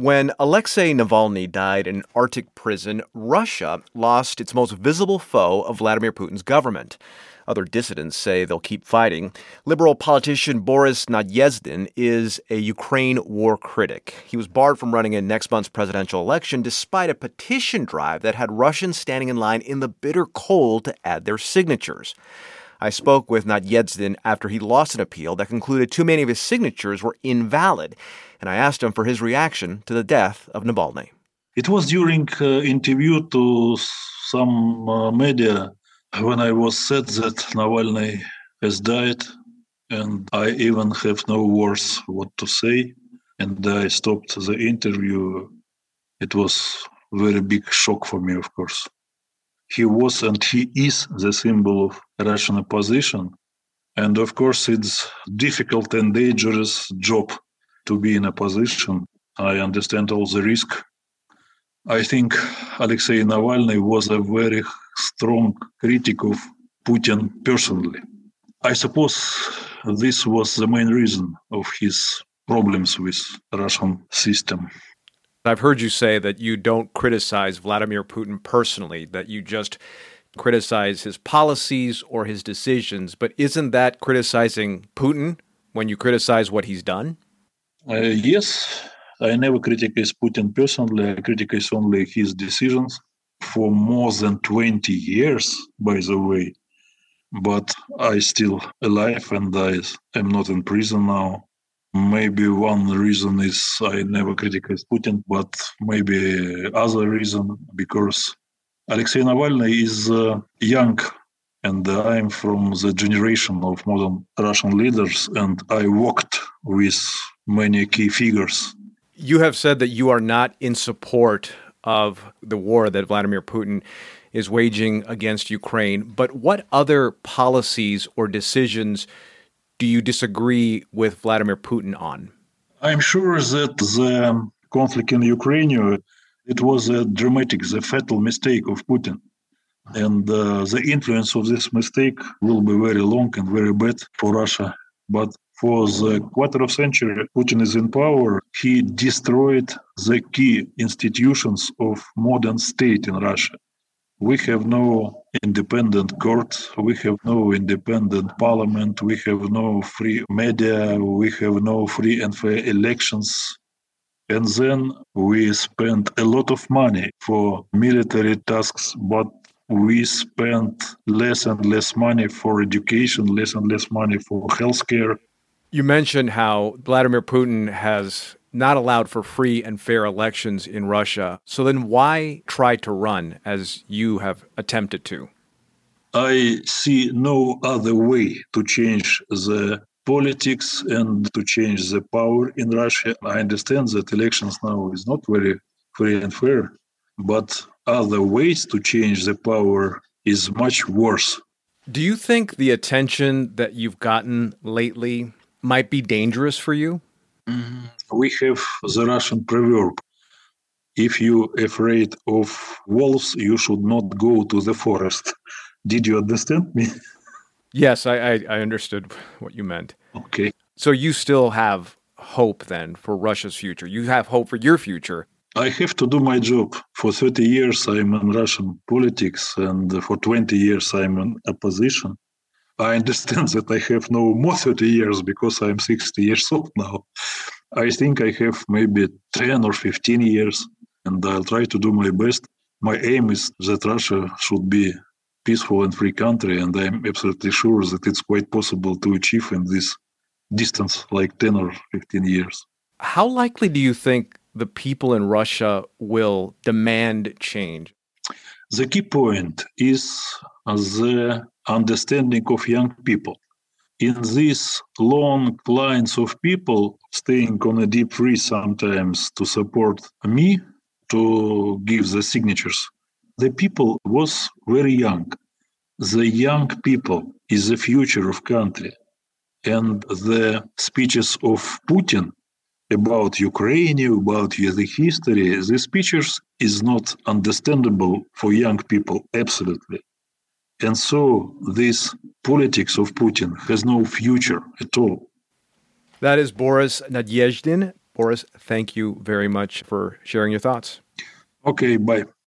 When Alexei Navalny died in an Arctic prison, Russia lost its most visible foe of Vladimir Putin's government. Other dissidents say they'll keep fighting. Liberal politician Boris Nadezhdin is a Ukraine war critic. He was barred from running in next month's presidential election despite a petition drive that had Russians standing in line in the bitter cold to add their signatures. I spoke with Nadezhdin after he lost an appeal that concluded too many of his signatures were invalid, and I asked him for his reaction to the death of Navalny. It was during uh, interview to some uh, media when I was said that Navalny has died, and I even have no words what to say, and I stopped the interview. It was very big shock for me, of course he was and he is the symbol of Russian opposition. And of course, it's difficult and dangerous job to be in a position. I understand all the risk. I think Alexei Navalny was a very strong critic of Putin personally. I suppose this was the main reason of his problems with Russian system. I've heard you say that you don't criticize Vladimir Putin personally, that you just criticize his policies or his decisions. But isn't that criticizing Putin when you criticize what he's done? Uh, yes, I never criticize Putin personally. I criticize only his decisions for more than 20 years, by the way. But I still alive and I am not in prison now. Maybe one reason is I never criticized Putin, but maybe other reason because Alexei Navalny is uh, young and I'm from the generation of modern Russian leaders and I worked with many key figures. You have said that you are not in support of the war that Vladimir Putin is waging against Ukraine, but what other policies or decisions do you disagree with Vladimir Putin on? I'm sure that the conflict in Ukraine it was a dramatic, the fatal mistake of Putin. And uh, the influence of this mistake will be very long and very bad for Russia. But for the quarter of century Putin is in power, he destroyed the key institutions of modern state in Russia. We have no independent court, we have no independent parliament, we have no free media, we have no free and fair elections. And then we spend a lot of money for military tasks, but we spend less and less money for education, less and less money for healthcare. You mentioned how Vladimir Putin has not allowed for free and fair elections in Russia. So then why try to run as you have attempted to? I see no other way to change the politics and to change the power in Russia. I understand that elections now is not very free and fair, but other ways to change the power is much worse. Do you think the attention that you've gotten lately might be dangerous for you? Mm-hmm. We have the Russian proverb if you're afraid of wolves, you should not go to the forest. Did you understand me? Yes, I, I, I understood what you meant. Okay. So you still have hope then for Russia's future. You have hope for your future. I have to do my job. For 30 years, I'm in Russian politics, and for 20 years, I'm in opposition. I understand that I have no more 30 years because I'm 60 years old now. I think I have maybe 10 or 15 years, and I'll try to do my best. My aim is that Russia should be peaceful and free country, and I'm absolutely sure that it's quite possible to achieve in this distance, like 10 or 15 years. How likely do you think the people in Russia will demand change? The key point is the understanding of young people. In these long lines of people staying on a deep freeze sometimes to support me to give the signatures, the people was very young. The young people is the future of country. And the speeches of Putin about Ukraine, about the history, the speeches is not understandable for young people, absolutely. And so this politics of Putin has no future at all. That is Boris Nadezhdin, Boris, thank you very much for sharing your thoughts. Okay, bye.